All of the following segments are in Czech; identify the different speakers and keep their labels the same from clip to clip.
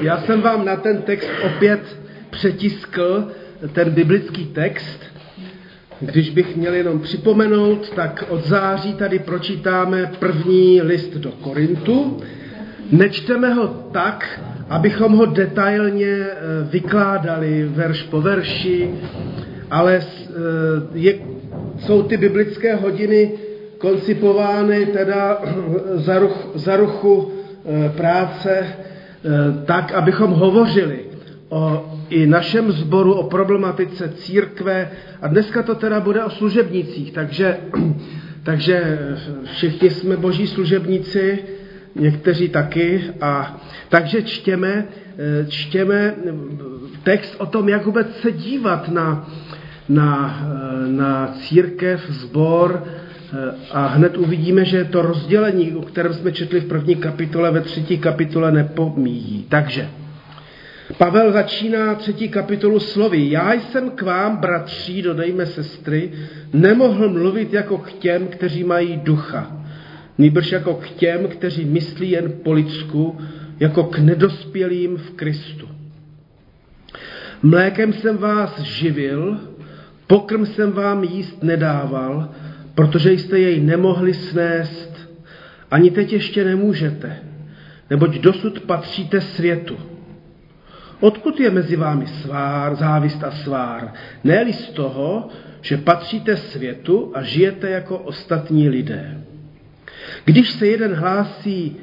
Speaker 1: Já jsem vám na ten text opět přetiskl, ten biblický text. Když bych měl jenom připomenout, tak od září tady pročítáme první list do Korintu. Nečteme ho tak, abychom ho detailně eh, vykládali verš po verši, ale eh, je, jsou ty biblické hodiny koncipovány teda za, ruch, za ruchu eh, práce tak, abychom hovořili o i našem sboru, o problematice církve. A dneska to teda bude o služebnicích, takže, takže všichni jsme boží služebníci, někteří taky. A takže čtěme, eh, čtěme text o tom, jak vůbec se dívat na, na, eh, na církev, sbor, a hned uvidíme, že to rozdělení, o kterém jsme četli v první kapitole, ve třetí kapitole nepomíjí. Takže Pavel začíná třetí kapitolu slovy. Já jsem k vám, bratří, dodejme sestry, nemohl mluvit jako k těm, kteří mají ducha, nýbrž jako k těm, kteří myslí jen po lidsku, jako k nedospělým v Kristu. Mlékem jsem vás živil, pokrm jsem vám jíst nedával, protože jste jej nemohli snést, ani teď ještě nemůžete, neboť dosud patříte světu. Odkud je mezi vámi svár, závist a svár? ne z toho, že patříte světu a žijete jako ostatní lidé. Když se jeden hlásí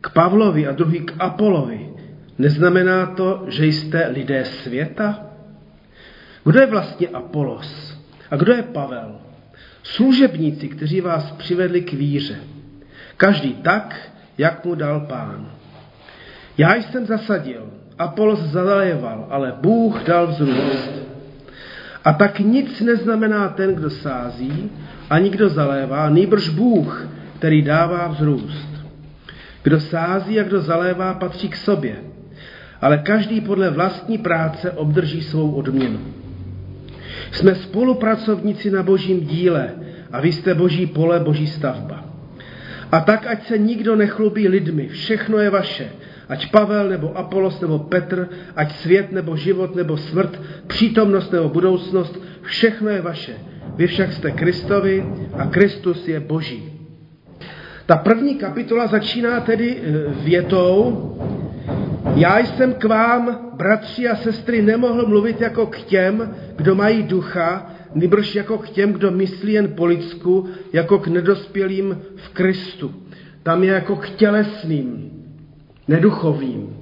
Speaker 1: k Pavlovi a druhý k Apolovi, neznamená to, že jste lidé světa? Kdo je vlastně Apolos? A kdo je Pavel? Služebníci, kteří vás přivedli k víře. Každý tak, jak mu dal pán. Já jsem zasadil, Apolos zalejeval, ale Bůh dal vzrůst. A tak nic neznamená ten, kdo sází, ani kdo zalévá, nýbrž Bůh, který dává vzrůst. Kdo sází a kdo zalévá, patří k sobě, ale každý podle vlastní práce obdrží svou odměnu. Jsme spolupracovníci na božím díle a vy jste boží pole, boží stavba. A tak, ať se nikdo nechlubí lidmi, všechno je vaše, ať Pavel nebo Apolos nebo Petr, ať svět nebo život nebo smrt, přítomnost nebo budoucnost, všechno je vaše. Vy však jste Kristovi a Kristus je Boží. Ta první kapitola začíná tedy eh, větou, já jsem k vám, bratři a sestry, nemohl mluvit jako k těm, kdo mají ducha, nebož jako k těm, kdo myslí jen po lidsku, jako k nedospělým v Kristu. Tam je jako k tělesným, neduchovým.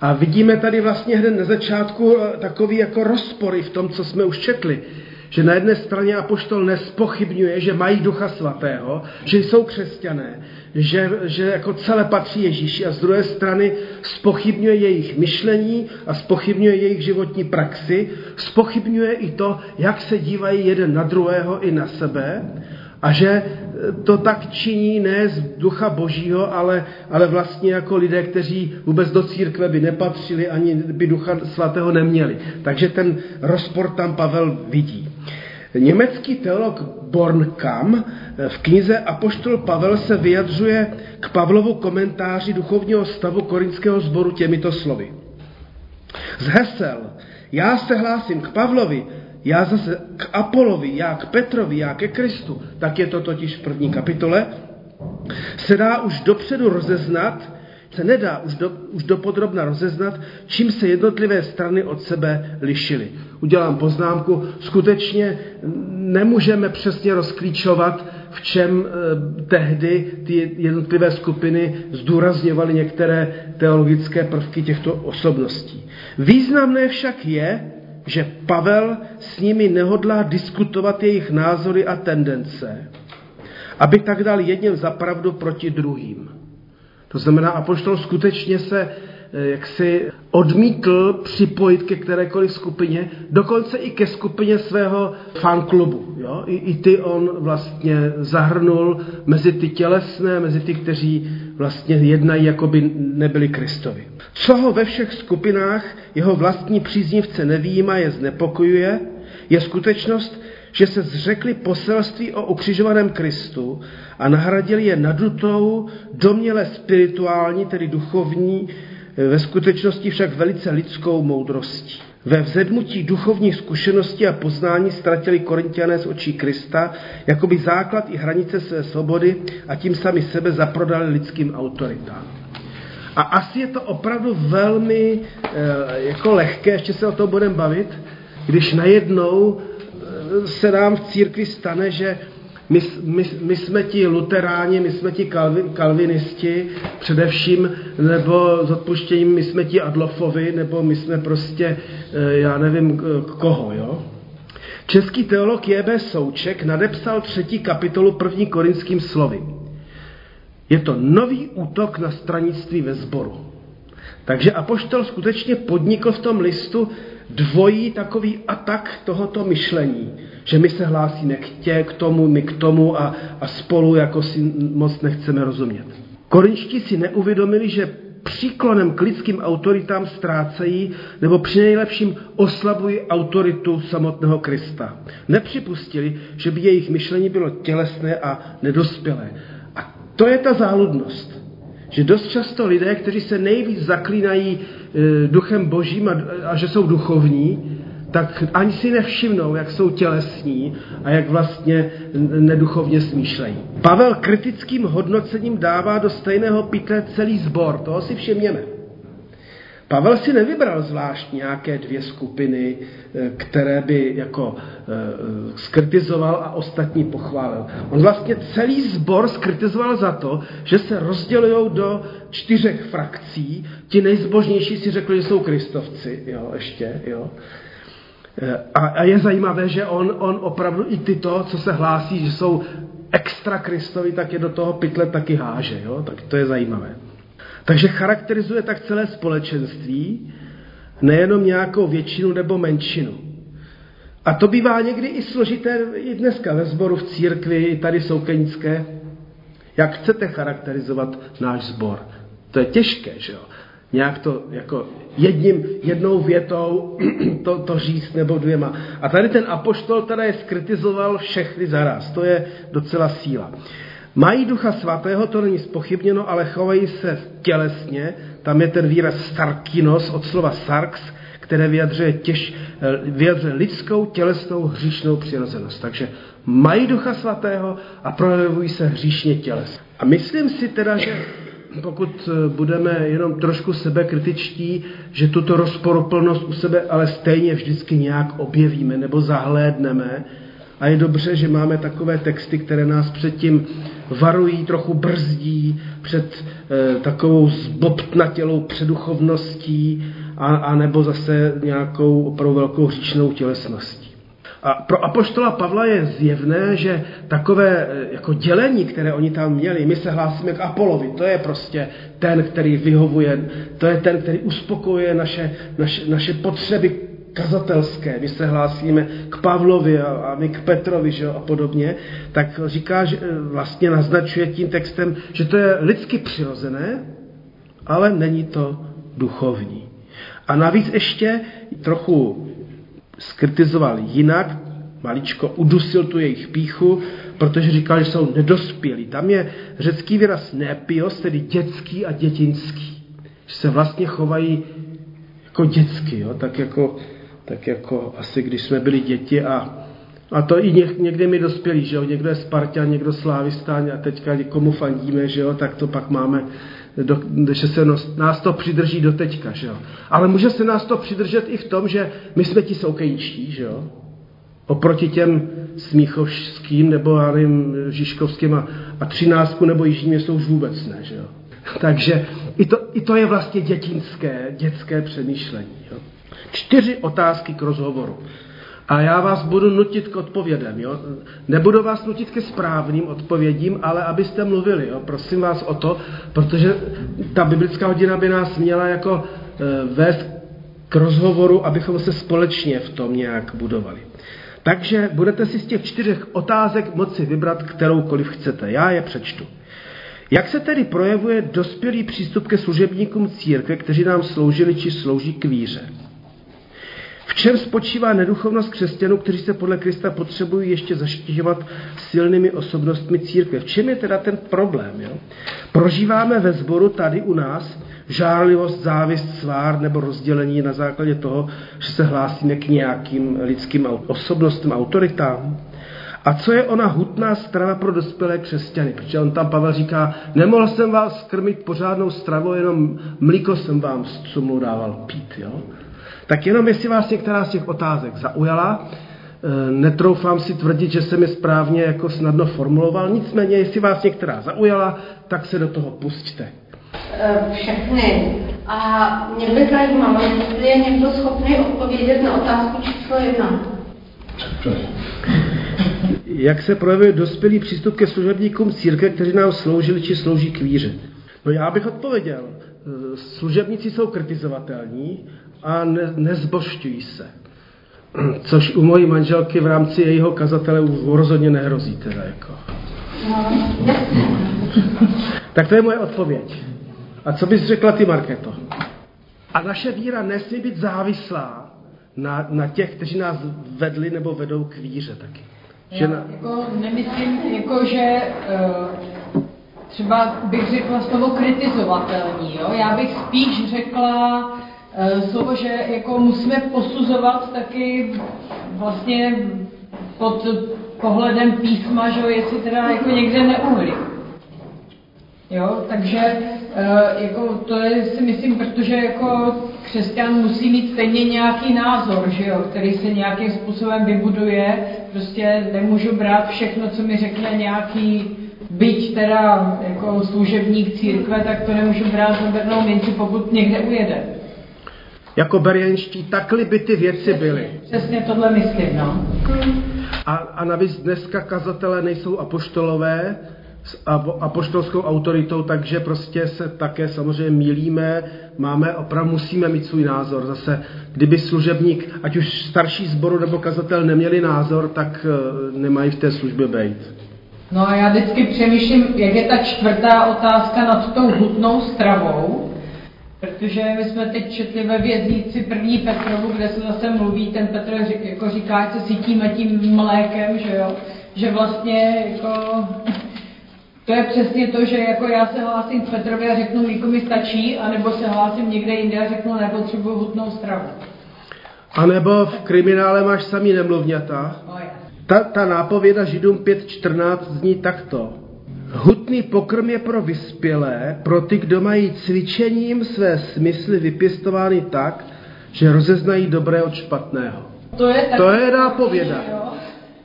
Speaker 1: A vidíme tady vlastně hned na začátku eh, takový jako rozpory v tom, co jsme už četli že na jedné straně apoštol nespochybňuje, že mají ducha svatého, že jsou křesťané, že, že jako celé patří Ježíši a z druhé strany spochybňuje jejich myšlení a spochybňuje jejich životní praxi, spochybňuje i to, jak se dívají jeden na druhého i na sebe a že to tak činí ne z ducha božího, ale, ale vlastně jako lidé, kteří vůbec do církve by nepatřili, ani by ducha svatého neměli. Takže ten rozpor tam Pavel vidí. Německý teolog Bornkam v knize Apoštol Pavel se vyjadřuje k Pavlovu komentáři duchovního stavu korinského sboru těmito slovy. Z hesel, já se hlásím k Pavlovi, já zase k Apolovi, já k Petrovi, já ke Kristu, tak je to totiž v první kapitole, se dá už dopředu rozeznat, se nedá už, do, už dopodrobna rozeznat, čím se jednotlivé strany od sebe lišily. Udělám poznámku, skutečně nemůžeme přesně rozklíčovat, v čem eh, tehdy ty jednotlivé skupiny zdůrazňovaly některé teologické prvky těchto osobností. Významné však je, že Pavel s nimi nehodlá diskutovat jejich názory a tendence, aby tak dal jedním zapravdu proti druhým. To znamená, apoštol skutečně se eh, jak si odmítl připojit ke kterékoliv skupině, dokonce i ke skupině svého fanklubu. Jo? I, I ty on vlastně zahrnul mezi ty tělesné, mezi ty, kteří vlastně jednají, jako by nebyli Kristovi. Co ho ve všech skupinách jeho vlastní příznivce nevýjíma, je znepokojuje, je skutečnost, že se zřekli poselství o ukřižovaném Kristu a nahradili je nadutou, doměle spirituální, tedy duchovní ve skutečnosti však velice lidskou moudrostí. Ve vzedmutí duchovních zkušeností a poznání ztratili korintiané z očí Krista, jakoby základ i hranice své svobody a tím sami sebe zaprodali lidským autoritám. A asi je to opravdu velmi e, jako lehké, ještě se o tom budeme bavit, když najednou eh, se nám v církvi stane, že my, my, my jsme ti luteráni, my jsme ti kalvi, kalvinisti především, nebo s odpuštěním my jsme ti Adlofovi, nebo my jsme prostě, eh, já nevím koho, jo? Český teolog J.B. Souček nadepsal třetí kapitolu první korinským slovy. Je to nový útok na stranictví ve sboru. Takže Apoštol skutečně podnikl v tom listu dvojí takový atak tohoto myšlení, že my se hlásíme k tě, k tomu, my k tomu a, a spolu jako si moc nechceme rozumět. Korinčtí si neuvědomili, že příklonem k lidským autoritám ztrácejí nebo při nejlepším oslabují autoritu samotného Krista. Nepřipustili, že by jejich myšlení bylo tělesné a nedospělé. A to je ta záludnost. Že dost často lidé, kteří se nejvíc zaklínají e, duchem božím a, a že jsou duchovní, tak ani si nevšimnou, jak jsou tělesní a jak vlastně neduchovně smýšlejí. Pavel kritickým hodnocením dává do stejného pytle celý sbor, toho si všimněme. Pavel si nevybral zvlášť nějaké dvě skupiny, eh, které by jako e, skritizoval a ostatní pochválil. On vlastně celý sbor skritizoval za to, že se rozdělují do čtyřech frakcí. Ti nejzbožnější si řekli, že jsou kristovci, jo, ještě, jo. Eh, a, a je zajímavé, že on, on opravdu i tyto, co se hlásí, že jsou extra Kristovi, tak je do toho pytle taky háže. Jo? Tak to je zajímavé. Takže charakterizuje tak celé společenství, nejenom nějakou většinu nebo menšinu. A to bývá někdy i složité i dneska ve sboru v církvi, tady soukenické. Jak chcete charakterizovat náš sbor? To je těžké, že jo? Nějak to jako jedním, jednou větou to, to říct nebo dvěma. A tady ten apoštol teda je skritizoval všechny zaraz. To je docela síla. Mají ducha svatého, to není spochybněno, ale chovají se tělesně. Tam je ten výraz sarkinos od slova sarx, které vyjadřuje, těž, vyjadřuje lidskou, tělesnou, hříšnou přirozenost. Takže mají ducha svatého a projevují se hříšně těles. A myslím si teda, že pokud eh, budeme jenom trošku sebekritičtí, že tuto rozporuplnost u sebe ale stejně vždycky nějak objevíme nebo zahlédneme. A je dobře, že máme takové texty, které nás předtím varují, trochu brzdí před e, takovou zbobtnatělou předuchovností a, a nebo zase nějakou opravdu velkou říčnou tělesností. A pro apoštola Pavla je zjevné, že takové eh, jako dělení, které oni tam měli, my se hlásíme k Apolovi, to je prostě ten, který vyhovuje, to je ten, který uspokojuje naše, naše, naše potřeby kazatelské, my se hlásíme k Pavlovi a, a my k Petrovi že, a podobně, tak říká, že eh, vlastně naznačuje tím textem, že to je lidsky přirozené, ale není to duchovní. A navíc ještě trochu skritizoval jinak, maličko udusil tu jejich píchu, protože říkal, že jsou nedospělí. Tam je řecký výraz nepios, tedy dětský a dětinský. Že se vlastně chovají jako dětsky, jo? Tak, jako, tak jako asi když jsme byli děti a, a to i něk, někdy mi dospělí, že jo? někdo je Spartan, někdo Slávistán a teďka komu fandíme, že jo? tak to pak máme do, že se nás to přidrží do teďka, že jo. Ale může se nás to přidržet i v tom, že my jsme ti soukejčtí, že jo. Oproti těm smíchovským nebo já nevím, žižkovským a, a třináctku nebo jižním jsou už vůbec ne, že jo. Takže i to, i to je vlastně dětinské, dětské přemýšlení. Jo. Čtyři otázky k rozhovoru. A já vás budu nutit k odpovědem. Jo? Nebudu vás nutit ke správným odpovědím, ale abyste mluvili. Jo? Prosím vás o to, protože ta biblická hodina by nás měla jako e, vést k rozhovoru, abychom se společně v tom nějak budovali. Takže budete si z těch čtyřech otázek moci vybrat kteroukoliv chcete. Já je přečtu. Jak se tedy projevuje dospělý přístup ke služebníkům církve, kteří nám sloužili či slouží k víře? V čem spočívá neduchovnost křesťanů, kteří se podle Krista potřebují ještě zaštiťovat silnými osobnostmi církve? V čem je teda ten problém? Jo? Prožíváme ve sboru tady u nás žárlivost, závist, svár nebo rozdělení na základě toho, že se hlásíme k nějakým lidským osobnostem, autoritám. A co je ona hutná strava pro dospělé křesťany? Protože on tam Pavel říká, nemohl jsem vás krmit pořádnou stravou, jenom mlíko jsem vám z cumlu dával pít. Jo? Tak jenom jestli vás některá z těch otázek zaujala, eh, netroufám si tvrdit, že jsem je správně jako snadno formuloval, nicméně jestli vás některá zaujala, tak se do toho pusťte.
Speaker 2: Eh, všechny. A mě by zajímalo, jestli je někdo schopný odpovědět na otázku číslo jedna.
Speaker 1: Jak se projevuje dospělý přístup ke služebníkům církve, kteří nám sloužili či slouží k víře? No já bych odpověděl. Eh, služebníci jsou kritizovatelní a ne, nezbošťují se. Což u mojí manželky v rámci jejího kazatele rozhodně nehrozí. Teda jako. Tak to je moje odpověď. A co bys řekla ty, Marketo? A naše víra nesmí být závislá na, na těch, kteří nás vedli nebo vedou k víře taky.
Speaker 3: Že na... jako nemyslím, jako že uh, třeba bych řekla slovo kritizovatelní. Jo? Já bych spíš řekla uh, slovo, že jako musíme posuzovat taky vlastně pod pohledem písma, že jestli teda jako někde neuhli. Jo, takže uh, jako to je si myslím, protože jako křesťan musí mít stejně nějaký názor, že jo, který se nějakým způsobem vybuduje. Prostě nemůžu brát všechno, co mi řekne nějaký byť teda jako služebník církve, tak to nemůžu brát za bernou minci, pokud někde ujede.
Speaker 1: Jako berjenští, takhle by ty věci byly.
Speaker 3: Přesně tohle myslím, no.
Speaker 1: A, a navíc dneska kazatelé nejsou apoštolové, s apoštolskou autoritou, takže prostě se také samozřejmě mílíme, máme, opravdu musíme mít svůj názor. Zase, kdyby služebník, ať už starší sboru nebo kazatel neměli názor, tak eh, nemají v té službě být.
Speaker 3: No a já vždycky přemýšlím, jak je ta čtvrtá otázka nad tou hutnou stravou, protože my jsme teď četli ve věznici první Petrovu, kde se zase mluví, ten Petr jako říká, že se cítíme tím mlékem, že jo, že vlastně jako to je přesně to, že jako já se hlásím k Petrovi a řeknu, mlíko mi stačí, anebo se hlásím někde jinde a řeknu, nepotřebuji hutnou stravu.
Speaker 1: A nebo v kriminále máš samý nemluvňata. Ta, ta nápověda Židům 5.14 zní takto. Hutný pokrm je pro vyspělé, pro ty, kdo mají cvičením své smysly vypěstovány tak, že rozeznají dobré od špatného.
Speaker 3: To je,
Speaker 1: to je nápověda.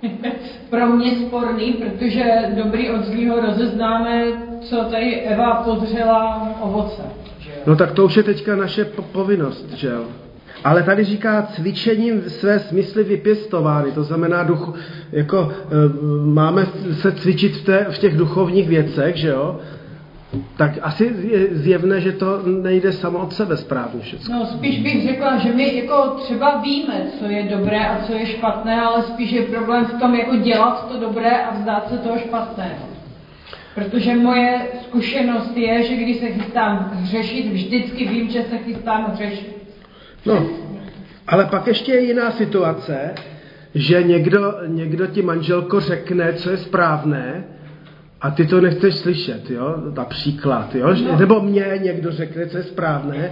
Speaker 3: pro mě sporný, protože dobrý od zlýho rozeznáme, co tady Eva podřela ovoce.
Speaker 1: No tak to už je teďka naše povinnost, že jo? Ale tady říká cvičením své smysly vypěstovány, to znamená, duch, jako, e, máme se cvičit v, té, v těch duchovních věcech, že jo? tak asi je zjevné, že to nejde samo od sebe správně všechno.
Speaker 3: No spíš bych řekla, že my jako třeba víme, co je dobré a co je špatné, ale spíš je problém v tom jako dělat to dobré a vzdát se toho špatného. Protože moje zkušenost je, že když se chystám hřešit, vždycky vím, že se chystám hřešit.
Speaker 1: No, ale pak ještě je jiná situace, že někdo, někdo ti manželko řekne, co je správné, a ty to nechceš slyšet, jo, například, jo, no. nebo mě někdo řekne, co je správné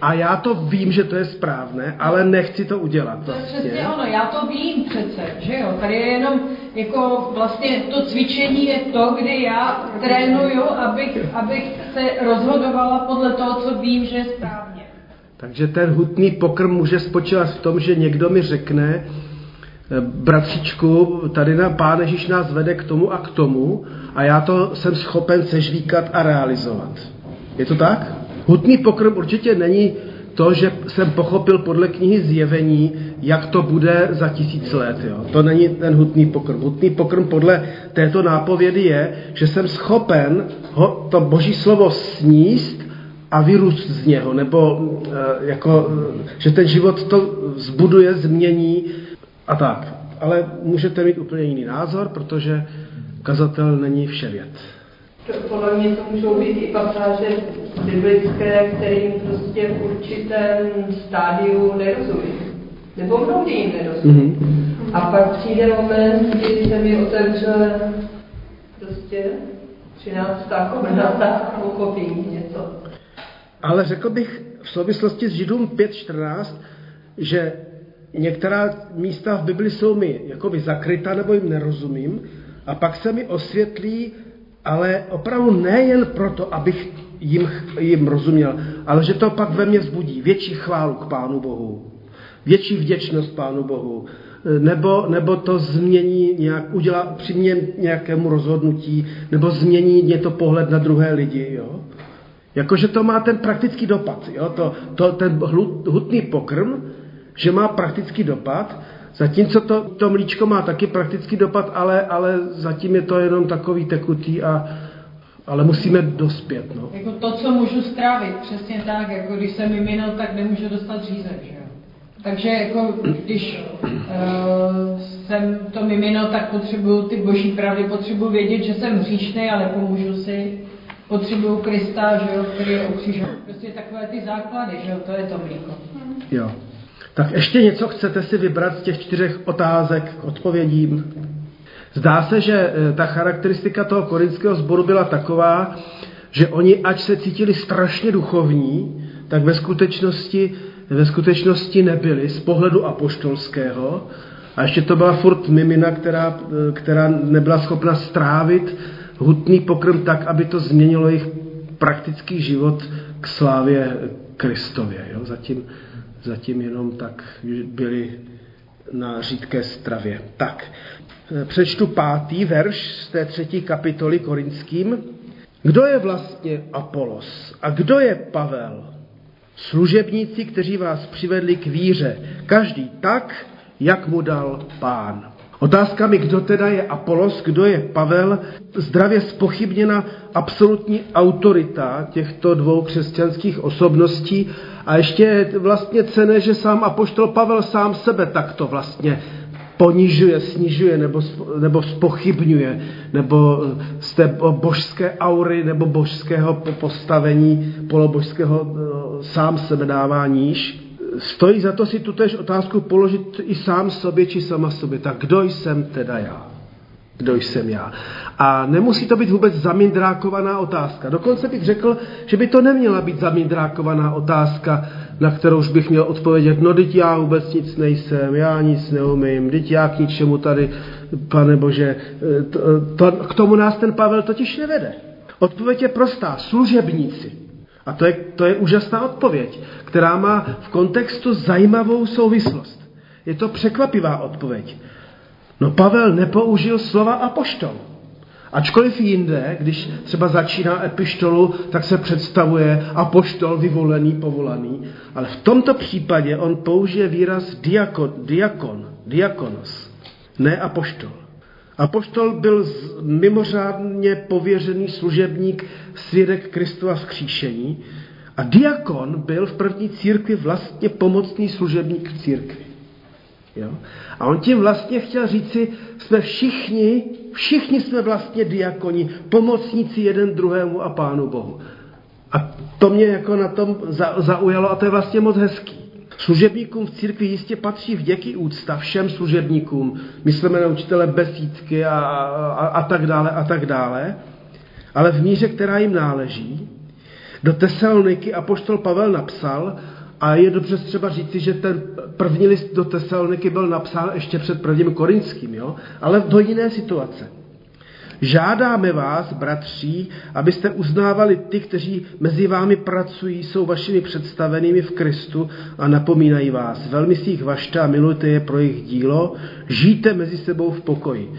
Speaker 1: a já to vím, že to je správné, ale nechci to udělat.
Speaker 3: To je přesně ono, já to vím přece, že jo, tady je jenom jako vlastně to cvičení je to, kdy já trénuju, abych, abych se rozhodovala podle toho, co vím, že je správně.
Speaker 1: Takže ten hutný pokrm může spočívat v tom, že někdo mi řekne, bratřičku, tady na Pán Ježíš nás vede k tomu a k tomu a já to jsem schopen sežvíkat a realizovat. Je to tak? Hutný pokrm určitě není to, že jsem pochopil podle knihy Zjevení, jak to bude za tisíc let. Jo. To není ten hutný pokrm. Hutný pokrm podle této nápovědy je, že jsem schopen ho, to boží slovo sníst a vyrůst z něho, nebo e, jako, že ten život to zbuduje, změní, a tak. Ale můžete mít úplně jiný názor, protože kazatel není vševěd.
Speaker 2: Podle mě to můžou být i pasáže biblické, kterým prostě v určitém stádiu nerozumí. Nebo mnohdy jim nerozumí. Mm-hmm. A pak přijde moment, kdy se mi otevře prostě 13. komnata a pochopím něco.
Speaker 1: Ale řekl bych v souvislosti s Židům 5.14, že některá místa v Bibli jsou mi jakoby zakryta nebo jim nerozumím a pak se mi osvětlí, ale opravdu nejen proto, abych jim, jim rozuměl, ale že to pak ve mně vzbudí větší chválu k Pánu Bohu, větší vděčnost Pánu Bohu, nebo, nebo to změní nějak, udělá, přiměn nějakému rozhodnutí, nebo změní mě to pohled na druhé lidi, jo. Jakože to má ten praktický dopad, jo, to, to, ten hutný pokrm, že má praktický dopad, zatímco to, to mlíčko má taky praktický dopad, ale, ale zatím je to jenom takový tekutý a, ale musíme dospět. No.
Speaker 3: Jako to, co můžu strávit, přesně tak, jako když jsem mimino, tak nemůžu dostat řízek, že takže jako když uh, jsem to mimino, tak potřebuju ty boží pravdy, potřebuju vědět, že jsem hříšný, ale pomůžu si. Potřebuju Krista, že jo, který je ukřižen. Prostě takové ty základy, že jo, to je to mlíko.
Speaker 1: Jo. Tak ještě něco chcete si vybrat z těch čtyřech otázek k odpovědím? Zdá se, že eh, ta charakteristika toho korinského sboru byla taková, že oni, ať se cítili strašně duchovní, tak ve skutečnosti ve skutečnosti nebyli z pohledu apoštolského. A ještě to byla furt mimina, která, která nebyla schopna strávit hutný pokrm tak, aby to změnilo jejich praktický život k slávě Kristově. Jo? Zatím, zatím jenom tak byli na řídké stravě. Tak, přečtu pátý verš z té třetí kapitoly korinským. Kdo je vlastně Apolos a kdo je Pavel? Služebníci, kteří vás přivedli k víře, každý tak, jak mu dal pán. Otázkami, kdo teda je Apolos, kdo je Pavel, zdravě spochybněna absolutní autorita těchto dvou křesťanských osobností a ještě je vlastně cené, že sám Apoštol Pavel sám sebe takto vlastně ponižuje, snižuje nebo, nebo spochybňuje, nebo z té božské aury nebo božského postavení polobožského eh, sám sebe dává níž. Stojí za to si tutéž otázku položit i sám sobě či sama sobě. Tak kdo jsem teda já? Kdo jsem já? A nemusí to být vůbec zamindrákovaná otázka. Dokonce bych řekl, že by to neměla být zamindrákovaná otázka, na kterou už bych měl odpovědět, no teď já vůbec nic nejsem, já nic neumím, teď já k ničemu tady, pane Bože, to, to, k tomu nás ten Pavel totiž nevede. Odpověď je prostá, služebníci. A to je, to je úžasná odpověď, která má v kontextu zajímavou souvislost. Je to překvapivá odpověď. No Pavel nepoužil slova apoštol. Ačkoliv jinde, když třeba začíná epištolu, tak se představuje apoštol vyvolený, povolaný. Ale v tomto případě on použije výraz diakon, diakon, diakonos, ne apoštol. Apoštol byl mimořádně pověřený služebník svědek Kristova vzkříšení a diakon byl v první církvi vlastně pomocný služebník v církvi. Jo? A on tím vlastně chtěl říci, jsme všichni, všichni jsme vlastně diakoni, pomocníci jeden druhému a Pánu Bohu. A to mě jako na tom zaujalo a to je vlastně moc hezký. Služebníkům v církvi jistě patří vděky úcta všem služebníkům. Myslíme na učitele besídky a, a, a tak dále a tak dále. Ale v míře, která jim náleží, do Tesaloniky apoštol Pavel napsal, a je dobře třeba říci, že ten první list do Tesaloniky byl napsán ještě před prvním korinským, jo? ale do jiné situace. Žádáme vás, bratří, abyste uznávali ty, kteří mezi vámi pracují, jsou vašimi představenými v Kristu a napomínají vás. Velmi si jich vašte a milujte je pro jejich dílo, žijte mezi sebou v pokoji.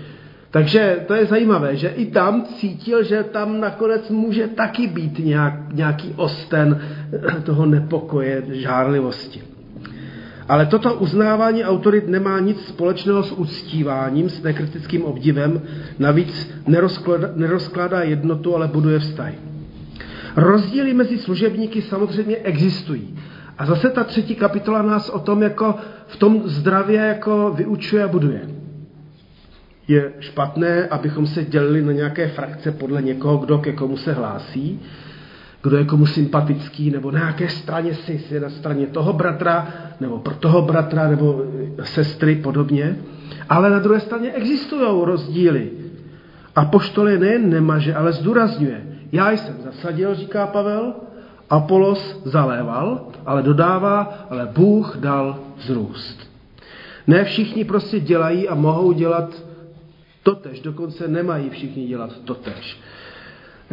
Speaker 1: Takže to je zajímavé, že i tam cítil, že tam nakonec může taky být nějak, nějaký osten toho nepokoje, žárlivosti. Ale toto uznávání autorit nemá nic společného s uctíváním, s nekritickým obdivem, navíc nerozkládá, nerozkládá jednotu, ale buduje vztahy. Rozdíly mezi služebníky samozřejmě existují. A zase ta třetí kapitola nás o tom jako v tom zdravě jako vyučuje a buduje je špatné, abychom se dělili na nějaké frakce podle někoho, kdo ke komu se hlásí, kdo je komu sympatický, nebo na nějaké straně si, si na straně toho bratra, nebo pro toho bratra, nebo sestry podobně. Ale na druhé straně existují rozdíly. A poštol je nejen nemaže, ale zdůrazňuje. Já jsem zasadil, říká Pavel, Apolos zaléval, ale dodává, ale Bůh dal vzrůst. Ne všichni prostě dělají a mohou dělat totež, dokonce nemají všichni dělat totež.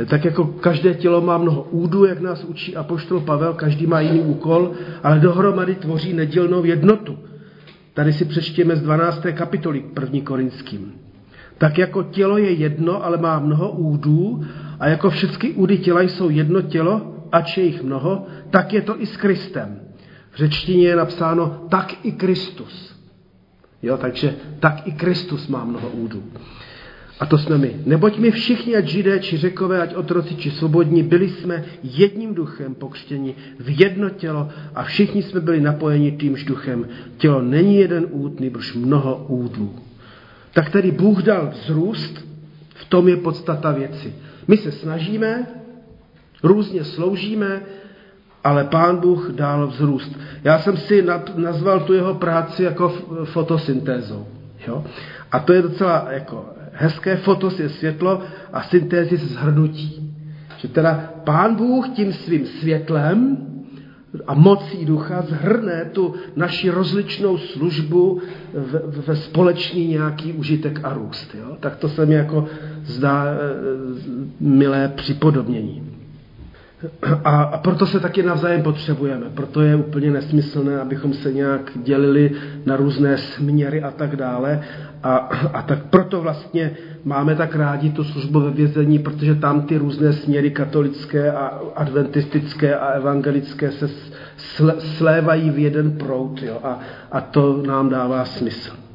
Speaker 1: Tak jako každé tělo má mnoho údů, jak nás učí apoštol Pavel, každý má jiný úkol, ale dohromady tvoří nedělnou jednotu. Tady si přečtěme z 12. kapitoly 1. Korinským. Tak jako tělo je jedno, ale má mnoho údů, a jako všechny údy těla jsou jedno tělo, ač je jich mnoho, tak je to i s Kristem. V řečtině je napsáno tak i Kristus. Jo, takže tak i Kristus má mnoho údů. A to jsme my. Neboť my všichni, ať židé, či řekové, ať otroci, či svobodní, byli jsme jedním duchem pokřtěni v jedno tělo a všichni jsme byli napojeni týmž duchem. Tělo není jeden úd, nebož mnoho údů. Tak tedy Bůh dal vzrůst, v tom je podstata věci. My se snažíme, různě sloužíme, ale Pán Bůh dal vzrůst. Já jsem si nazval tu jeho práci jako fotosyntézou. Jo? A to je docela jako hezké, fotos je světlo a syntézis zhrnutí. Že teda Pán Bůh tím svým světlem a mocí ducha zhrne tu naši rozličnou službu ve společný nějaký užitek a růst. Jo? Tak to se mi jako zdá e, milé připodobnění. A, a proto se taky navzájem potřebujeme. Proto je úplně nesmyslné, abychom se nějak dělili na různé směry a tak dále. A, a tak proto vlastně máme tak rádi tu službu ve vězení, protože tam ty různé směry katolické a adventistické a evangelické se slévají v jeden prout. Jo? A, a to nám dává smysl.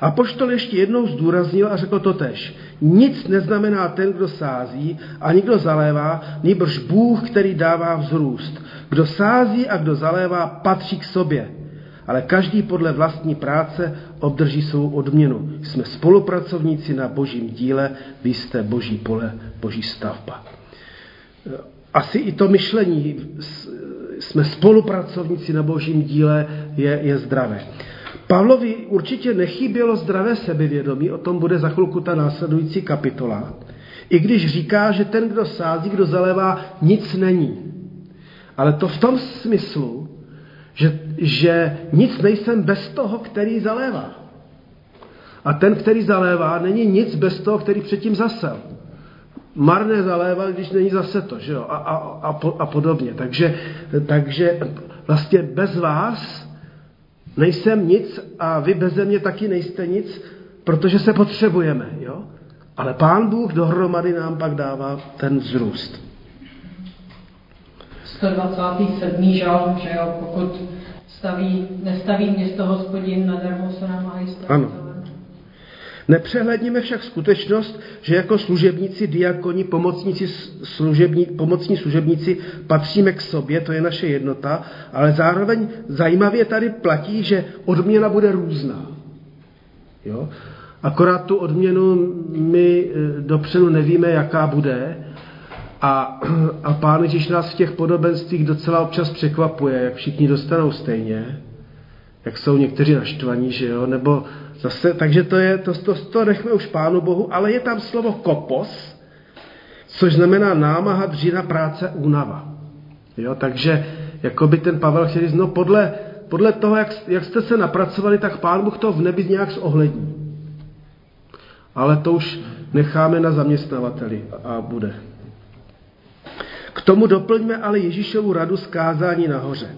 Speaker 1: A poštol ještě jednou zdůraznil a řekl to tež. Nic neznamená ten, kdo sází a nikdo zalévá, nýbrž Bůh, který dává vzrůst. Kdo sází a kdo zalévá, patří k sobě. Ale každý podle vlastní práce obdrží svou odměnu. Jsme spolupracovníci na božím díle, vy jste boží pole, boží stavba. Asi i to myšlení, jsme spolupracovníci na božím díle, je, je zdravé. Pavlovi určitě nechybělo zdravé sebevědomí, o tom bude za chvilku ta následující kapitola, i když říká, že ten, kdo sází, kdo zalévá, nic není. Ale to v tom smyslu, že, že nic nejsem bez toho, který zalévá. A ten, který zalévá, není nic bez toho, který předtím zasel. Marné zalévá, když není zase to, že jo? A, a, a, a podobně. Takže, takže vlastně bez vás nejsem nic a vy beze mě taky nejste nic, protože se potřebujeme. Jo? Ale Pán Bůh dohromady nám pak dává ten vzrůst.
Speaker 3: 127. žal, že jo, pokud staví, nestaví město hospodin, nadarmo se nám stavit.
Speaker 1: Ano. Nepřehledníme však skutečnost, že jako služebníci, diakoni, pomocníci, služební, pomocní služebníci patříme k sobě, to je naše jednota, ale zároveň zajímavě tady platí, že odměna bude různá. Jo? Akorát tu odměnu my eh, dopředu nevíme, jaká bude, a, a pán Ježíš nás v těch podobenstvích docela občas překvapuje, jak všichni dostanou stejně, jak jsou někteří naštvaní, že jo, nebo Zase, takže to, je, to, to, to nechme už Pánu Bohu, ale je tam slovo kopos, což znamená námaha, dřina, práce, únava. Jo, takže jako by ten Pavel chtěl říct, no podle, podle toho, jak, jak jste se napracovali, tak Pán Bůh to v nebi nějak zohlední. Ale to už necháme na zaměstnavateli a bude. K tomu doplňme ale Ježíšovu radu zkázání nahoře.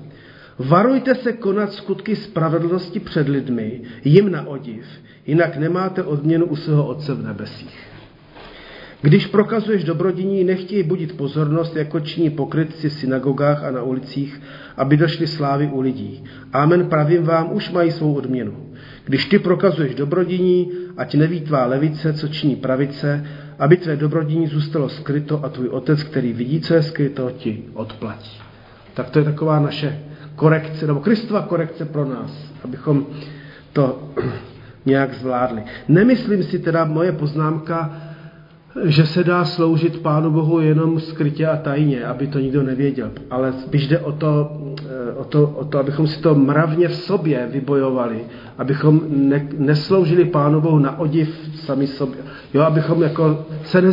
Speaker 1: Varujte se konat skutky spravedlnosti před lidmi, jim na odiv, jinak nemáte odměnu u svého Otce v nebesích. Když prokazuješ dobrodiní, nechtěj budit pozornost, jako činí pokrytci v synagogách a na ulicích, aby došly slávy u lidí. Amen, pravím vám, už mají svou odměnu. Když ty prokazuješ dobrodiní, ať neví tvá levice, co činí pravice, aby tvé dobrodiní zůstalo skryto a tvůj otec, který vidí, co je skryto, ti odplatí. Tak to je taková naše korekce, nebo Kristova korekce pro nás, abychom to nějak zvládli. Nemyslím si teda moje poznámka, že se dá sloužit Pánu Bohu jenom skrytě a tajně, aby to nikdo nevěděl. Ale spíš jde o to, eh, o to, o to abychom si to mravně v sobě vybojovali, abychom ne, nesloužili Pánu Bohu na odiv sami sobě. Jo, abychom jako se ne,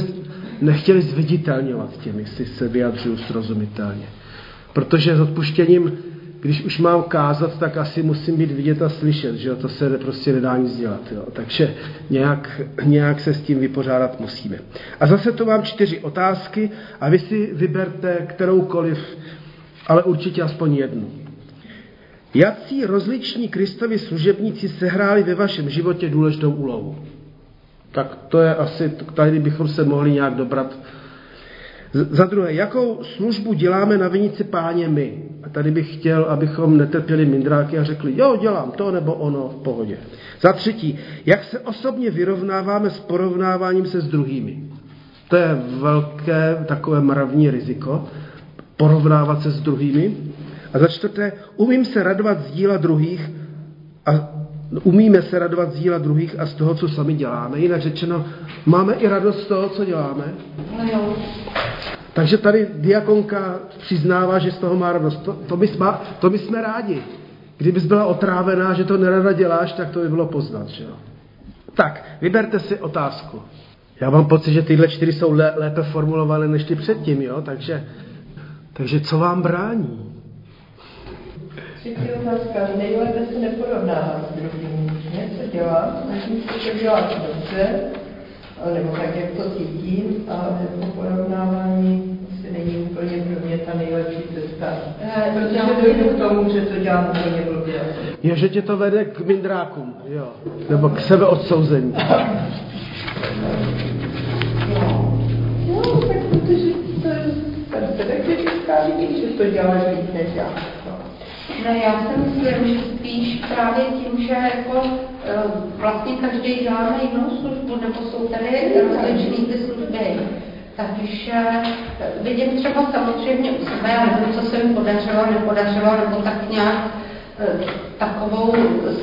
Speaker 1: nechtěli zviditelňovat těmi, si se vyjadřuju srozumitelně. Protože s odpuštěním, když už mám kázat, tak asi musím být vidět a slyšet, že jo? to se prostě nedá nic dělat. Jo? Takže nějak, nějak se s tím vypořádat musíme. A zase tu mám čtyři otázky a vy si vyberte kteroukoliv, ale určitě aspoň jednu. Jací rozliční Kristovi služebníci sehráli ve vašem životě důležitou úlohu? Tak to je asi, tady bychom se mohli nějak dobrat. Za druhé, jakou službu děláme na vinici páně my? A tady bych chtěl, abychom netrpěli mindráky a řekli, jo, dělám to nebo ono, v pohodě. Za třetí, jak se osobně vyrovnáváme s porovnáváním se s druhými? To je velké takové mravní riziko, porovnávat se s druhými. A za čtvrté, umím se radovat z díla druhých a umíme se radovat z díla druhých a z toho, co sami děláme. Jinak řečeno, máme i radost z toho, co děláme.
Speaker 3: No
Speaker 1: Takže tady diakonka přiznává, že z toho má radost. To, to, my, jsme, to my jsme rádi. Kdybys byla otrávená, že to nerada děláš, tak to by bylo poznat. Že jo? Tak, vyberte si otázku. Já mám pocit, že tyhle čtyři jsou lé, lépe formulované než ty předtím, jo? Takže, takže co vám brání?
Speaker 2: Třetí otázka. Nejlépe se neporovnávat s druhými. Něco dělám, snažím se to dělat dobře, nebo tak, jak to cítím, ale to porovnávání asi není úplně pro mě ta nejlepší cesta. Protože dojdu k tomu, že to dělám úplně blbě.
Speaker 1: Je, že tě to vede k mindrákům, jo? Nebo k sebeodsouzení.
Speaker 2: No, tak protože to je ta sebekritická vidí, že to děláš víc než já.
Speaker 4: No já si myslím, že spíš právě tím, že jako eh, vlastně každý děláme jinou službu, nebo jsou tady rozličné ty služby. Takže eh, vidím třeba samozřejmě u sebe, já nevím, co se mi podařilo, nepodařilo, nebo tak nějak eh, takovou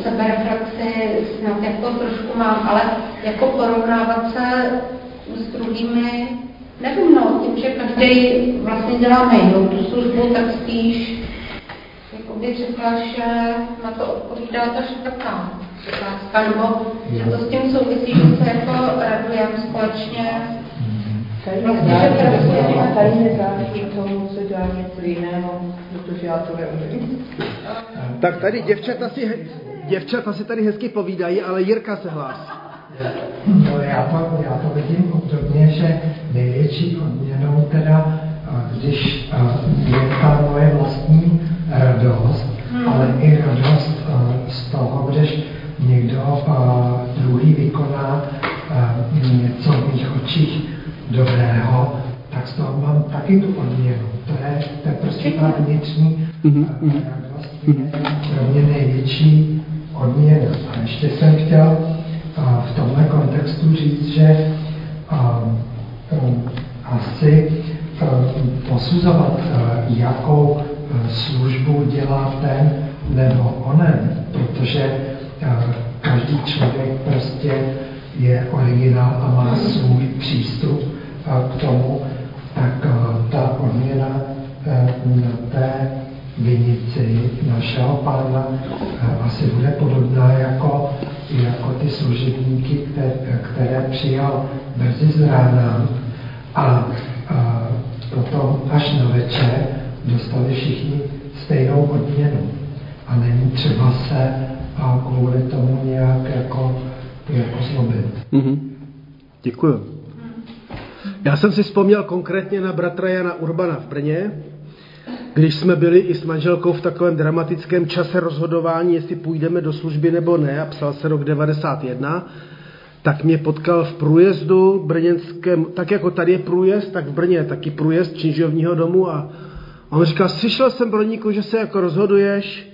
Speaker 4: sebereflexi snad jako trošku mám, ale jako porovnávat se s druhými, nevím, no, tím, že každý vlastně děláme jinou tu službu, tak spíš bych řekla, že na to odpovídá ta čtvrtá otázka, nebo že to s tím souvisí, že se jako radujeme společně.
Speaker 2: Tady nezáleží tomu, co dělá něco jiného, protože já to neumím.
Speaker 1: Tak tady děvčata si, děvčata si tady hezky povídají, ale Jirka se hlásí.
Speaker 5: No, já, to, já to vidím obdobně, že největší odměnou teda, když je ta moje vlastní radost, hmm. ale i radost uh, z toho, když někdo uh, druhý vykoná uh, něco v mých očích dobrého, tak z toho mám taky tu odměnu. To je, to je prostě ta vnitřní uh, radost, je pro mě největší odměna. A ještě jsem chtěl v tomhle kontextu říct, že asi posuzovat, jakou službu dělá ten nebo onen, protože eh, každý člověk prostě je originál a má svůj přístup eh, k tomu, tak eh, ta odměna na té vinici našeho pána asi bude podobná jako, jako ty služebníky, které, které přijal brzy z rána a, a potom až na večer dostali všichni stejnou odměnu. A není třeba se a kvůli tomu nějak jako, jako zlobit.
Speaker 1: Mm-hmm. Děkuju. Já jsem si vzpomněl konkrétně na bratra Jana Urbana v Brně, když jsme byli i s manželkou v takovém dramatickém čase rozhodování, jestli půjdeme do služby nebo ne, a psal se rok 91, tak mě potkal v průjezdu brněnském, tak jako tady je průjezd, tak v Brně je taky průjezd činžovního domu a a on říkal, slyšel jsem, Broníku, že se jako rozhoduješ,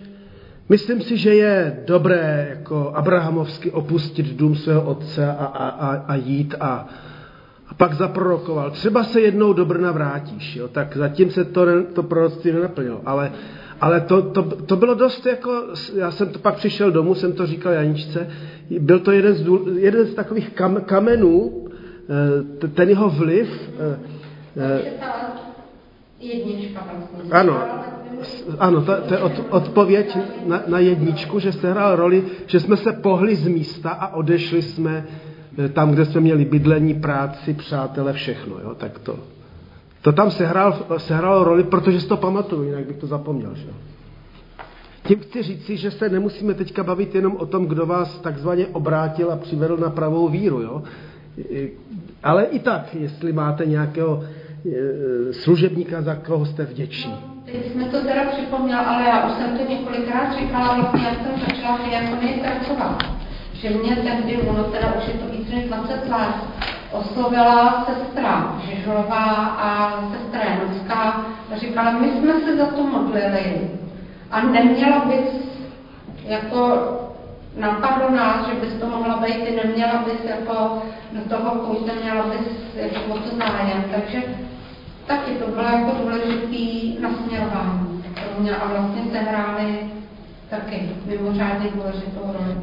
Speaker 1: myslím si, že je dobré jako Abrahamovsky opustit dům svého otce a, a, a, a jít a, a pak zaprorokoval. Třeba se jednou do Brna vrátíš, jo? tak zatím se to, to proroctví nenaplnilo, ale, ale to, to, to, bylo dost jako, já jsem to pak přišel domů, jsem to říkal Janičce, byl to jeden z, jeden z takových kam, kamenů, eh, ten jeho vliv, eh,
Speaker 4: eh, Jednička vlastně.
Speaker 1: Ano, ano, to, to je od, odpověď na, na jedničku, že se hrál roli, že jsme se pohli z místa a odešli jsme eh, tam, kde jsme měli bydlení, práci, přátele, všechno. Jo? Tak to, to tam sehrál, sehrálo roli, protože si to pamatuju, jinak bych to zapomněl. Že? Tím chci říci, že se nemusíme teďka bavit jenom o tom, kdo vás takzvaně obrátil a přivedl na pravou víru. Jo? Ale i tak, jestli máte nějakého služebníka, za koho jste vděční.
Speaker 4: Teď jsme to teda připomněl, ale já už jsem to několikrát říkala, vlastně jak jsem začala v diakonii pracovat. Že mě tehdy, ono teda už je to víc než 20 let, oslovila sestra Žižová a sestra Janovská a říkala, my jsme se za to modlili a neměla bys jako napadlo nás, že bys to mohla být, neměla bys jako do toho kouze, měla bys jako o to zájem, takže taky to bylo jako důležitý nasměrování pro mě a vlastně se hrály taky mimořádně důležitou roli.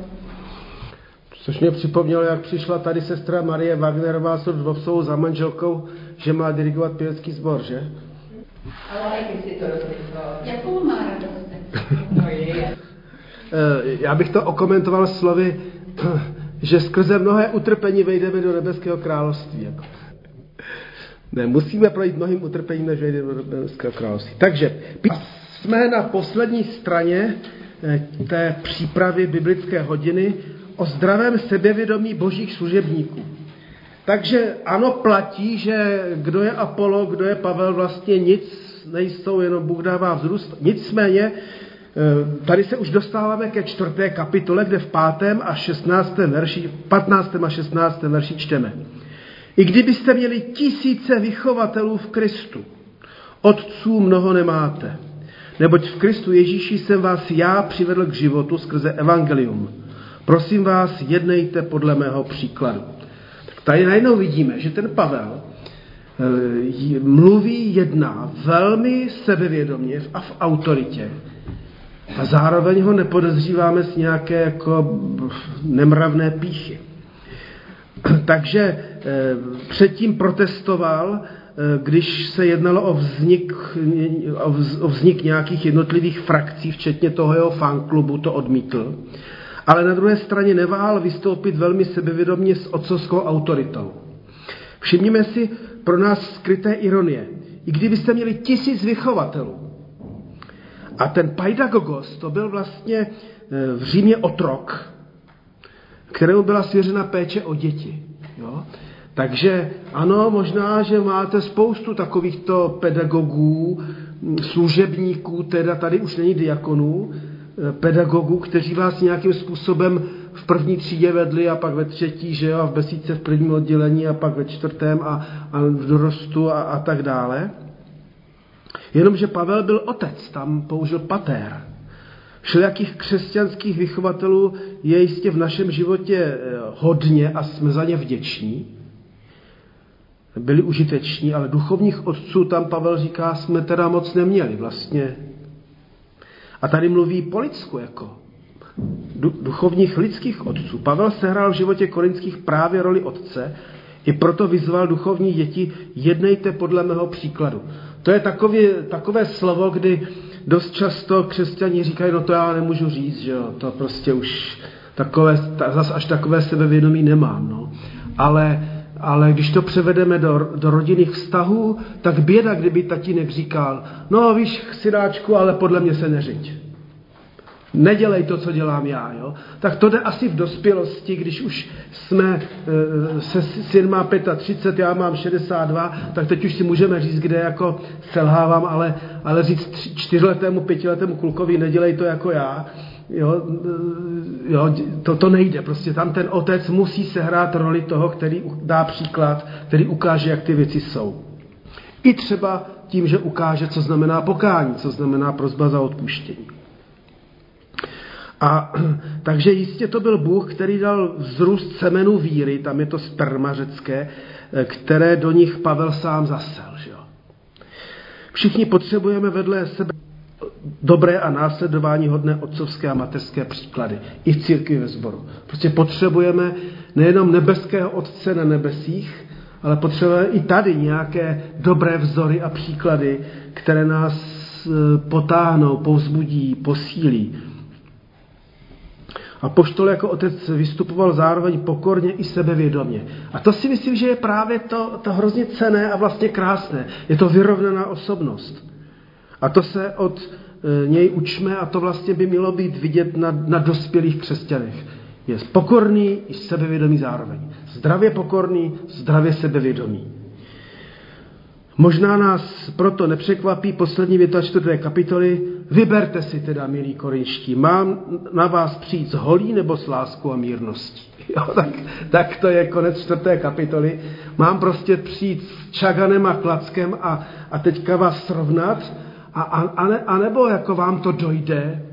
Speaker 1: Což mě připomnělo, jak přišla tady sestra Marie Wagnerová s Rudvovsou za manželkou, že má dirigovat pěvecký sbor, že?
Speaker 2: Ale taky si to rozmyslela.
Speaker 4: Jakou má radost?
Speaker 2: No je.
Speaker 1: Eh, já bych to okomentoval slovy, že skrze mnohé utrpení vejdeme do nebeského království. Jako. Ne, musíme projít mnohým utrpením, než vejdeme do nebeského království. Takže jsme na poslední straně eh, té přípravy biblické hodiny o zdravém sebevědomí božích služebníků. Takže ano, platí, že kdo je Apollo, kdo je Pavel, vlastně nic nejsou, jenom Bůh dává vzrůst. Nicméně, eh, tady se už dostáváme ke čtvrté kapitole, kde v pátém a šestnáctém verši, 15. a 16. verši čteme. I kdybyste měli tisíce vychovatelů v Kristu, otců mnoho nemáte, neboť v Kristu Ježíši jsem vás já přivedl k životu skrze evangelium. Prosím vás, jednejte podle mého příkladu. Tak tady najednou vidíme, že ten Pavel eh, mluví, jedná velmi sebevědomě a v autoritě. A zároveň ho nepodezříváme z nějaké jako nemravné píchy. Takže eh, předtím protestoval, eh, když se jednalo o vznik, o vznik nějakých jednotlivých frakcí, včetně toho jeho fanklubu, to odmítl ale na druhé straně nevál vystoupit velmi sebevědomě s otcovskou autoritou. Všimněme si pro nás skryté ironie. I kdybyste měli tisíc vychovatelů, a ten paidagogos, to byl vlastně e, v Římě otrok, kterému byla svěřena péče o děti. Jo? Takže ano, možná, že máte spoustu takovýchto pedagogů, služebníků, teda tady už není diakonů, pedagogů, kteří vás nějakým způsobem v první třídě vedli a pak ve třetí, že jo, a v besídce v prvním oddělení a pak ve čtvrtém a, a v dorostu a, a tak dále. Jenomže Pavel byl otec, tam použil patér. Všelijakých křesťanských vychovatelů je jistě v našem životě eh, hodně a jsme za ně vděční. Byli užiteční, ale duchovních otců tam Pavel říká, jsme teda moc neměli. Vlastně a tady mluví po lidsku, jako duchovních lidských otců. Pavel sehrál v životě korinských právě roli otce, i proto vyzval duchovní děti, jednejte podle mého příkladu. To je takové, takové slovo, kdy dost často křesťani říkají, no to já nemůžu říct, že jo, to prostě už takové, zas až takové sebevědomí nemám, no. Ale ale když to převedeme do, do rodinných vztahů, tak běda, kdyby tatínek říkal, no víš, synáčku, ale podle mě se neřiď. Nedělej to, co dělám já. Jo? Tak to jde asi v dospělosti, když už jsme, e, se syn má 35, já mám 62, tak teď už si můžeme říct, kde jako selhávám, ale, ale říct čtyřletému, pětiletému klukovi, nedělej to jako já, Jo, jo, to, to nejde. Prostě tam ten otec musí sehrát roli toho, který dá příklad, který ukáže, jak ty věci jsou. I třeba tím, že ukáže, co znamená pokání, co znamená prozba za odpuštění. A takže jistě to byl Bůh, který dal vzrůst semenu víry, tam je to sperma řecké, které do nich Pavel sám zasel. Že jo? Všichni potřebujeme vedle sebe dobré a následování hodné otcovské a mateřské příklady. I v církvi ve sboru. Prostě potřebujeme nejenom nebeského otce na nebesích, ale potřebujeme i tady nějaké dobré vzory a příklady, které nás e, potáhnou, povzbudí, posílí. A poštol jako otec vystupoval zároveň pokorně i sebevědomě. A to si myslím, že je právě to, to hrozně cené a vlastně krásné. Je to vyrovnaná osobnost. A to se od e, něj učme a to vlastně by mělo být vidět na, na dospělých křesťanech. Je pokorný i sebevědomý zároveň. Zdravě pokorný, zdravě sebevědomý. Možná nás proto nepřekvapí poslední věta čtvrté kapitoly. Vyberte si teda, milí korinští, mám na vás přijít s holí nebo s láskou a mírností. Jo, tak, tak to je konec čtvrté kapitoly. Mám prostě přijít s čaganem a klackem a, a teďka vás srovnat, a, a, a, ne, a nebo jako vám to dojde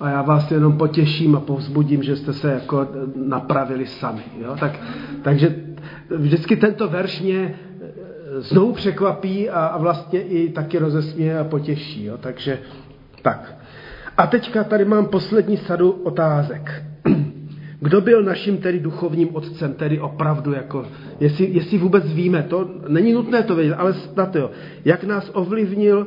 Speaker 1: a já vás jenom potěším a povzbudím, že jste se jako napravili sami. Jo? Tak, takže vždycky tento verš mě znovu překvapí a, a vlastně i taky rozesměje a potěší. Jo? Takže tak. A teďka tady mám poslední sadu otázek. Kdo byl naším tedy duchovním otcem, tedy opravdu, jako, jestli, jestli vůbec víme, to není nutné to vědět, ale snad jo. Jak nás ovlivnil,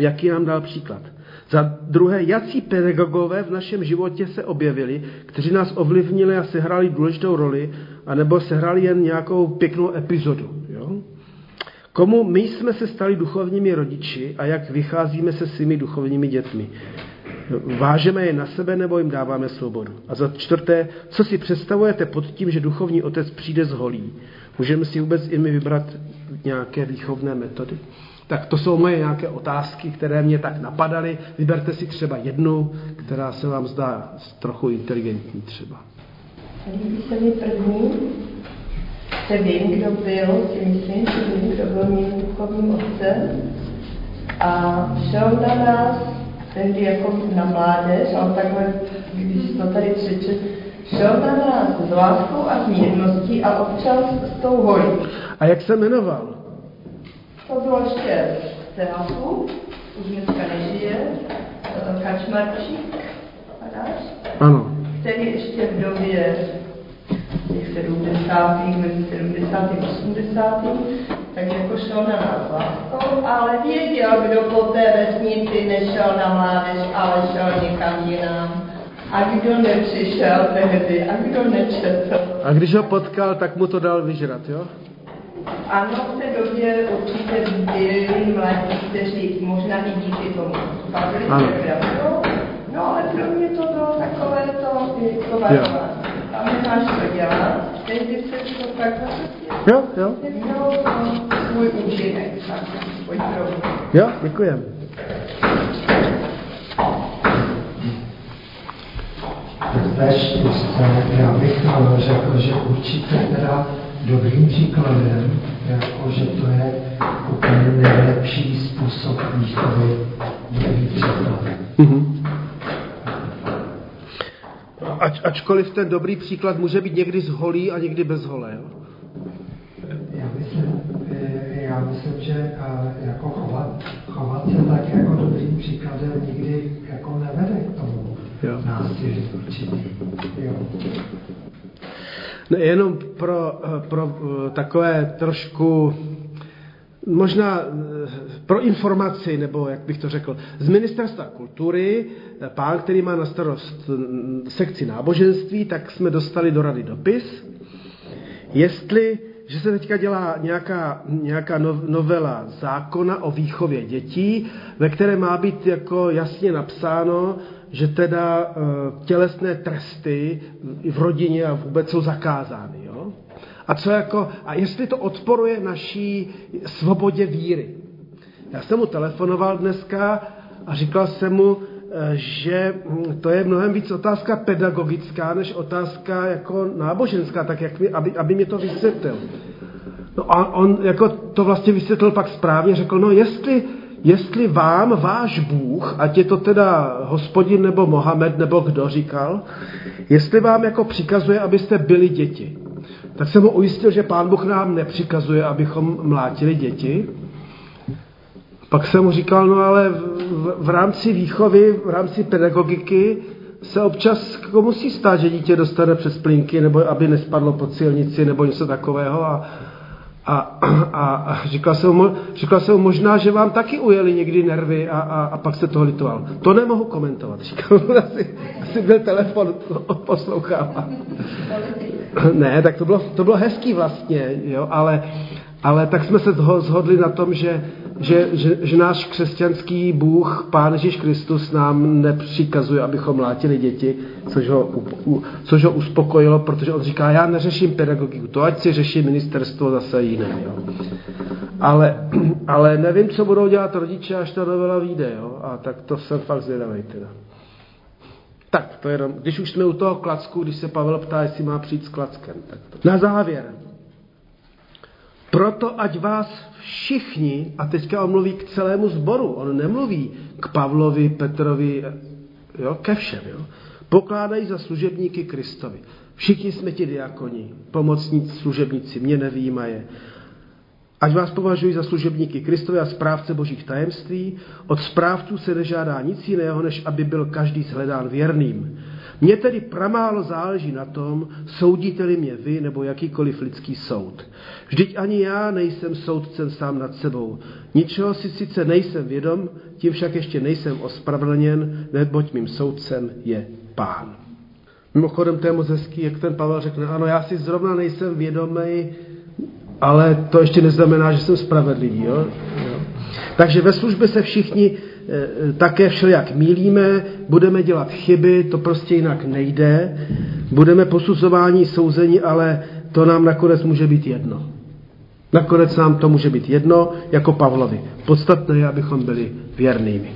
Speaker 1: jaký nám dal příklad. Za druhé, jací pedagogové v našem životě se objevili, kteří nás ovlivnili a sehráli důležitou roli, anebo sehráli jen nějakou pěknou epizodu. Jo? Komu my jsme se stali duchovními rodiči a jak vycházíme se svými duchovními dětmi. Vážeme je na sebe nebo jim dáváme svobodu. A za čtvrté, co si představujete pod tím, že duchovní otec přijde z holí? Můžeme si vůbec i my vybrat nějaké výchovné metody? Tak to jsou moje nějaké otázky, které mě tak napadaly. Vyberte si třeba jednu, která se vám zdá trochu inteligentní třeba.
Speaker 2: Líbí se mi první, se vím, kdo byl, si myslím, že vím, kdo byl mým duchovním otcem. A šel na nás tehdy jako na mládež, ale takhle, když to tady přečet, šel na nás s láskou a s mírností a občas s tou holí.
Speaker 1: A jak se jmenoval?
Speaker 2: To bylo ještě Teafu, už dneska nežije, Kačmarčík,
Speaker 1: Ano.
Speaker 2: který ještě v době těch 70. mezi 70. a 80. tak jako šel na nás láskou, ale věděl, kdo po té vesnici nešel na mládež, ale šel někam jinam. A kdo nepřišel tehdy, a kdo nečetl.
Speaker 1: A když ho potkal, tak mu to dal vyžrat, jo?
Speaker 2: Ano, v té době určitě byli mladí, kteří možná i díky tomu bavili No ale pro mě to bylo takové to, to a nemáš to dělat, tehdy se to takhle
Speaker 1: Jo, jo.
Speaker 2: Mělo svůj účinek, svůj
Speaker 1: Jo, děkujem.
Speaker 5: Zde já bych řekl, že určitě teda dobrým příkladem, jako že to je úplně nejlepší způsob výchovy, dobrý příklad. Mm-hmm
Speaker 1: ač, ačkoliv ten dobrý příklad může být někdy z holí a někdy bez holé. Jo?
Speaker 5: Já myslím, eh, já myslím, že eh, jako chovat, chovat se tak jako dobrým příkladem nikdy jako nevede k tomu jo. násilí určitý. Jo.
Speaker 1: Ne, jenom pro, eh, pro takové trošku možná eh, pro informaci, nebo jak bych to řekl, z Ministerstva kultury, eh, pán, který má na starost sekci náboženství, tak jsme dostali do rady dopis, jestli, že se teďka dělá nějaká, nějaká novela zákona o výchově dětí, ve které má být jako jasně napsáno, že teda eh, tělesné tresty v rodině a vůbec jsou zakázány. A co jako, a jestli to odporuje naší svobodě víry. Já jsem mu telefonoval dneska a říkal jsem mu, eh, že hm, to je mnohem víc otázka pedagogická, než otázka jako náboženská, tak jak mi, aby, aby mě to vysvětlil. No a on jako to vlastně vysvětlil pak správně, řekl, no jestli, jestli vám váš Bůh, ať je to teda hospodin nebo Mohamed nebo kdo říkal, jestli vám jako přikazuje, abyste byli děti, tak jsem ho ujistil, že pán Bůh nám nepřikazuje, abychom mlátili děti. Pak jsem mu říkal, no ale v, v rámci výchovy, v rámci pedagogiky se občas musí stát, že dítě dostane přes plínky, nebo aby nespadlo pod silnici, nebo něco takového. A, A, a, a říkal, jsem, říkal jsem možná, že vám taky ujeli někdy nervy a, a, a pak se toho litoval. To nemohu komentovat. Říkal, asi, asi byl telefon, poslouchám. Ne, tak to bylo, to bylo hezký vlastně, jo, ale, ale tak jsme se zhodli na tom, že, že, že, že náš křesťanský Bůh, Pán Ježíš Kristus, nám nepřikazuje, abychom mlátili děti, což ho, což ho uspokojilo, protože on říká, já neřeším pedagogiku, to ať si řeší ministerstvo zase jiné. Jo. Ale, ale nevím, co budou dělat rodiče, až ta novela vyjde. Jo. A tak to jsem fakt zvědavý teda. Tak, to je jenom, když už jsme u toho klacku, když se Pavel ptá, jestli má přijít s klackem. Tak to. Na závěr. Proto ať vás všichni, a teďka on mluví k celému sboru, on nemluví k Pavlovi, Petrovi, jo, ke všem, jo, pokládají za služebníky Kristovi. Všichni jsme ti diakoni, pomocníci, služebníci, mě nevýjímaje. Ať vás považují za služebníky Kristovi a správce božích tajemství, od správců se nežádá nic jiného, než aby byl každý shledán věrným. Mně tedy pramálo záleží na tom, soudíte-li mě vy nebo jakýkoliv lidský soud. Vždyť ani já nejsem soudcem sám nad sebou. Ničeho si sice nejsem vědom, tím však ještě nejsem ospravedlněn, neboť mým soudcem je pán. Mimochodem, to je moc hezký, jak ten Pavel řekne, ano, já si zrovna nejsem vědomý, ale to ještě neznamená, že jsem spravedlivý. Jo? Jo. Takže ve službě se všichni také všelijak mílíme, budeme dělat chyby, to prostě jinak nejde, budeme posuzování souzení, ale to nám nakonec může být jedno. Nakonec nám to může být jedno, jako Pavlovi. Podstatné je, abychom byli věrnými.